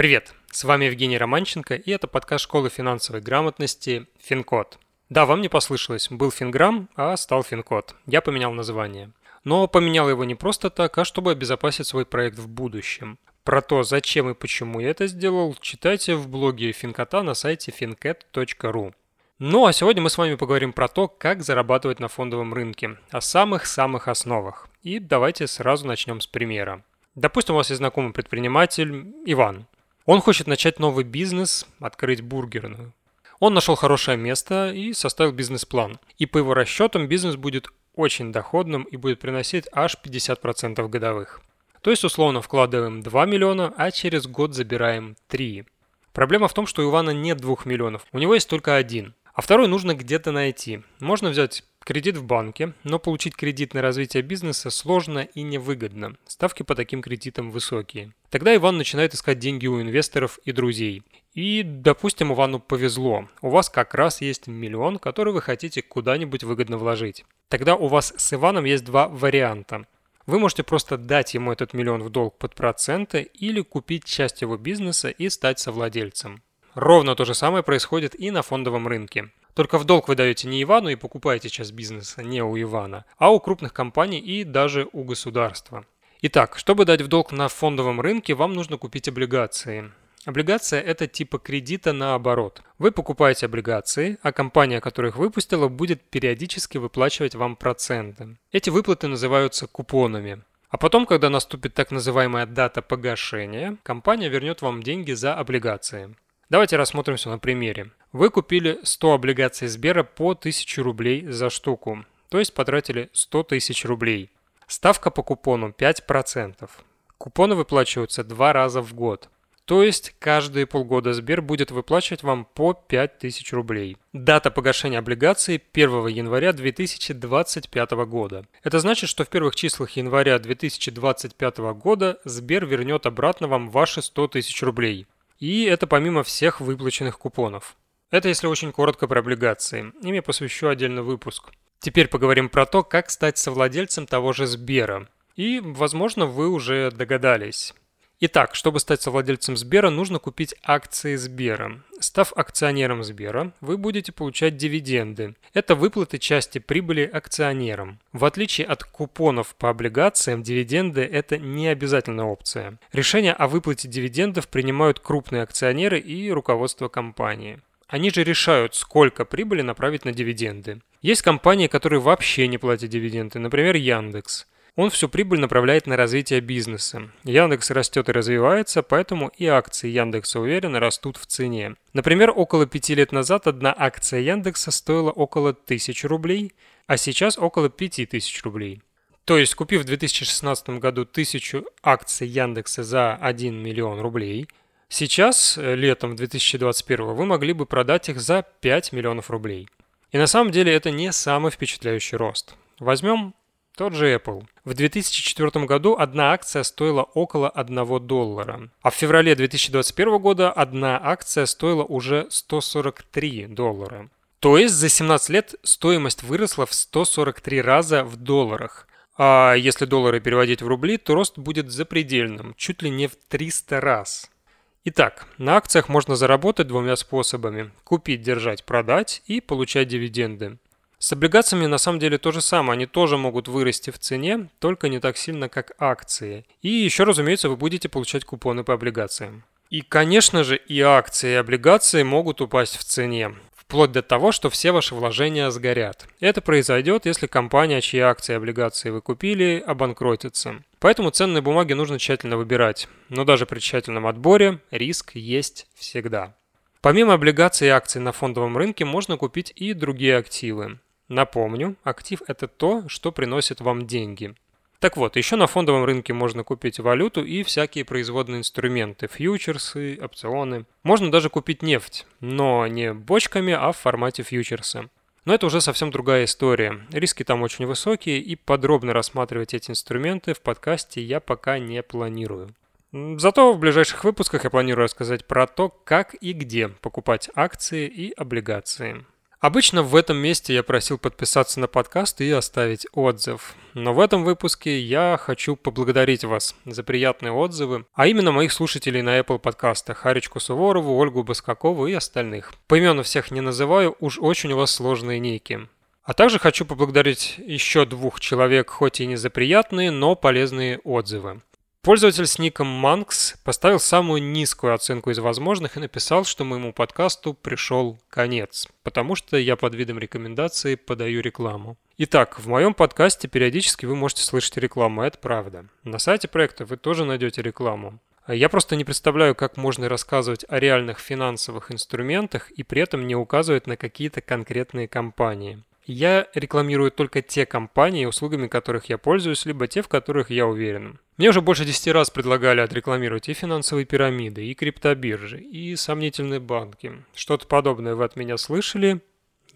Привет, с вами Евгений Романченко и это подкаст школы финансовой грамотности «Финкод». Да, вам не послышалось, был Финграм, а стал Финкод. Я поменял название. Но поменял его не просто так, а чтобы обезопасить свой проект в будущем. Про то, зачем и почему я это сделал, читайте в блоге Финкота на сайте fincat.ru. Ну а сегодня мы с вами поговорим про то, как зарабатывать на фондовом рынке, о самых-самых основах. И давайте сразу начнем с примера. Допустим, у вас есть знакомый предприниматель Иван. Он хочет начать новый бизнес, открыть бургерную. Он нашел хорошее место и составил бизнес-план. И по его расчетам бизнес будет очень доходным и будет приносить аж 50% годовых. То есть условно вкладываем 2 миллиона, а через год забираем 3. Проблема в том, что у Ивана нет 2 миллионов, у него есть только один. А второй нужно где-то найти. Можно взять кредит в банке, но получить кредит на развитие бизнеса сложно и невыгодно. Ставки по таким кредитам высокие. Тогда Иван начинает искать деньги у инвесторов и друзей. И, допустим, Ивану повезло. У вас как раз есть миллион, который вы хотите куда-нибудь выгодно вложить. Тогда у вас с Иваном есть два варианта. Вы можете просто дать ему этот миллион в долг под проценты или купить часть его бизнеса и стать совладельцем. Ровно то же самое происходит и на фондовом рынке. Только в долг вы даете не Ивану и покупаете часть бизнеса не у Ивана, а у крупных компаний и даже у государства. Итак, чтобы дать в долг на фондовом рынке, вам нужно купить облигации. Облигация – это типа кредита наоборот. Вы покупаете облигации, а компания, которая их выпустила, будет периодически выплачивать вам проценты. Эти выплаты называются купонами. А потом, когда наступит так называемая дата погашения, компания вернет вам деньги за облигации. Давайте рассмотрим все на примере. Вы купили 100 облигаций Сбера по 1000 рублей за штуку, то есть потратили 100 тысяч рублей. Ставка по купону 5%. Купоны выплачиваются два раза в год. То есть каждые полгода Сбер будет выплачивать вам по 5000 рублей. Дата погашения облигаций 1 января 2025 года. Это значит, что в первых числах января 2025 года Сбер вернет обратно вам ваши 100 тысяч рублей. И это помимо всех выплаченных купонов. Это если очень коротко про облигации. Ими посвящу отдельный выпуск. Теперь поговорим про то, как стать совладельцем того же Сбера. И, возможно, вы уже догадались. Итак, чтобы стать совладельцем Сбера, нужно купить акции Сбера. Став акционером Сбера, вы будете получать дивиденды. Это выплаты части прибыли акционерам. В отличие от купонов по облигациям, дивиденды – это не обязательная опция. Решение о выплате дивидендов принимают крупные акционеры и руководство компании. Они же решают, сколько прибыли направить на дивиденды. Есть компании, которые вообще не платят дивиденды, например, Яндекс. Он всю прибыль направляет на развитие бизнеса. Яндекс растет и развивается, поэтому и акции Яндекса уверенно растут в цене. Например, около пяти лет назад одна акция Яндекса стоила около 1000 рублей, а сейчас около 5000 рублей. То есть, купив в 2016 году 1000 акций Яндекса за 1 миллион рублей, сейчас, э, летом 2021, вы могли бы продать их за 5 миллионов рублей. И на самом деле это не самый впечатляющий рост. Возьмем тот же Apple. В 2004 году одна акция стоила около 1 доллара, а в феврале 2021 года одна акция стоила уже 143 доллара. То есть за 17 лет стоимость выросла в 143 раза в долларах. А если доллары переводить в рубли, то рост будет запредельным, чуть ли не в 300 раз. Итак, на акциях можно заработать двумя способами – купить, держать, продать и получать дивиденды. С облигациями на самом деле то же самое, они тоже могут вырасти в цене, только не так сильно, как акции. И еще, разумеется, вы будете получать купоны по облигациям. И, конечно же, и акции, и облигации могут упасть в цене, вплоть до того, что все ваши вложения сгорят. Это произойдет, если компания, чьи акции и облигации вы купили, обанкротится. Поэтому ценные бумаги нужно тщательно выбирать. Но даже при тщательном отборе риск есть всегда. Помимо облигаций и акций на фондовом рынке можно купить и другие активы. Напомню, актив – это то, что приносит вам деньги. Так вот, еще на фондовом рынке можно купить валюту и всякие производные инструменты, фьючерсы, опционы. Можно даже купить нефть, но не бочками, а в формате фьючерса. Но это уже совсем другая история. Риски там очень высокие, и подробно рассматривать эти инструменты в подкасте я пока не планирую. Зато в ближайших выпусках я планирую рассказать про то, как и где покупать акции и облигации. Обычно в этом месте я просил подписаться на подкаст и оставить отзыв. Но в этом выпуске я хочу поблагодарить вас за приятные отзывы, а именно моих слушателей на Apple подкастах Харичку Суворову, Ольгу Баскакову и остальных. Поименно всех не называю, уж очень у вас сложные ники. А также хочу поблагодарить еще двух человек, хоть и не за приятные, но полезные отзывы. Пользователь с ником Манкс поставил самую низкую оценку из возможных и написал, что моему подкасту пришел конец, потому что я под видом рекомендации подаю рекламу. Итак, в моем подкасте периодически вы можете слышать рекламу, это правда. На сайте проекта вы тоже найдете рекламу. Я просто не представляю, как можно рассказывать о реальных финансовых инструментах и при этом не указывать на какие-то конкретные компании. Я рекламирую только те компании, услугами которых я пользуюсь, либо те, в которых я уверен. Мне уже больше 10 раз предлагали отрекламировать и финансовые пирамиды, и криптобиржи, и сомнительные банки. Что-то подобное вы от меня слышали?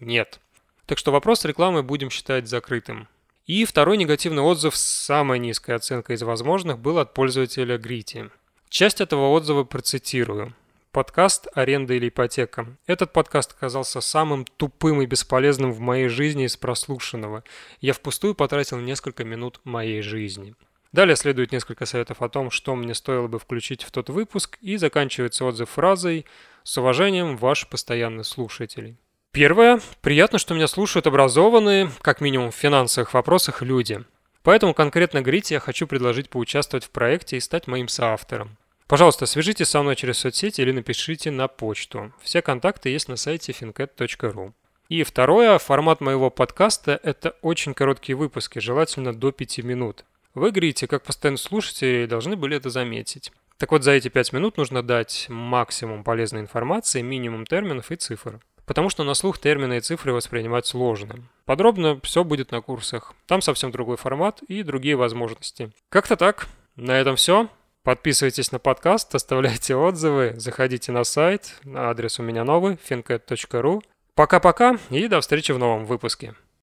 Нет. Так что вопрос с рекламой будем считать закрытым. И второй негативный отзыв с самой низкой оценкой из возможных был от пользователя Грити. Часть этого отзыва процитирую. Подкаст «Аренда или ипотека». Этот подкаст оказался самым тупым и бесполезным в моей жизни из прослушанного. Я впустую потратил несколько минут моей жизни. Далее следует несколько советов о том, что мне стоило бы включить в тот выпуск, и заканчивается отзыв фразой «С уважением, ваш постоянный слушатель». Первое. Приятно, что меня слушают образованные, как минимум в финансовых вопросах, люди. Поэтому конкретно Грите я хочу предложить поучаствовать в проекте и стать моим соавтором. Пожалуйста, свяжитесь со мной через соцсети или напишите на почту. Все контакты есть на сайте fincat.ru. И второе, формат моего подкаста – это очень короткие выпуски, желательно до 5 минут. Вы, говорите, как постоянно слушатели, должны были это заметить. Так вот, за эти 5 минут нужно дать максимум полезной информации, минимум терминов и цифр. Потому что на слух термины и цифры воспринимать сложно. Подробно все будет на курсах. Там совсем другой формат и другие возможности. Как-то так. На этом все. Подписывайтесь на подкаст, оставляйте отзывы, заходите на сайт, адрес у меня новый, fincat.ru. Пока-пока и до встречи в новом выпуске.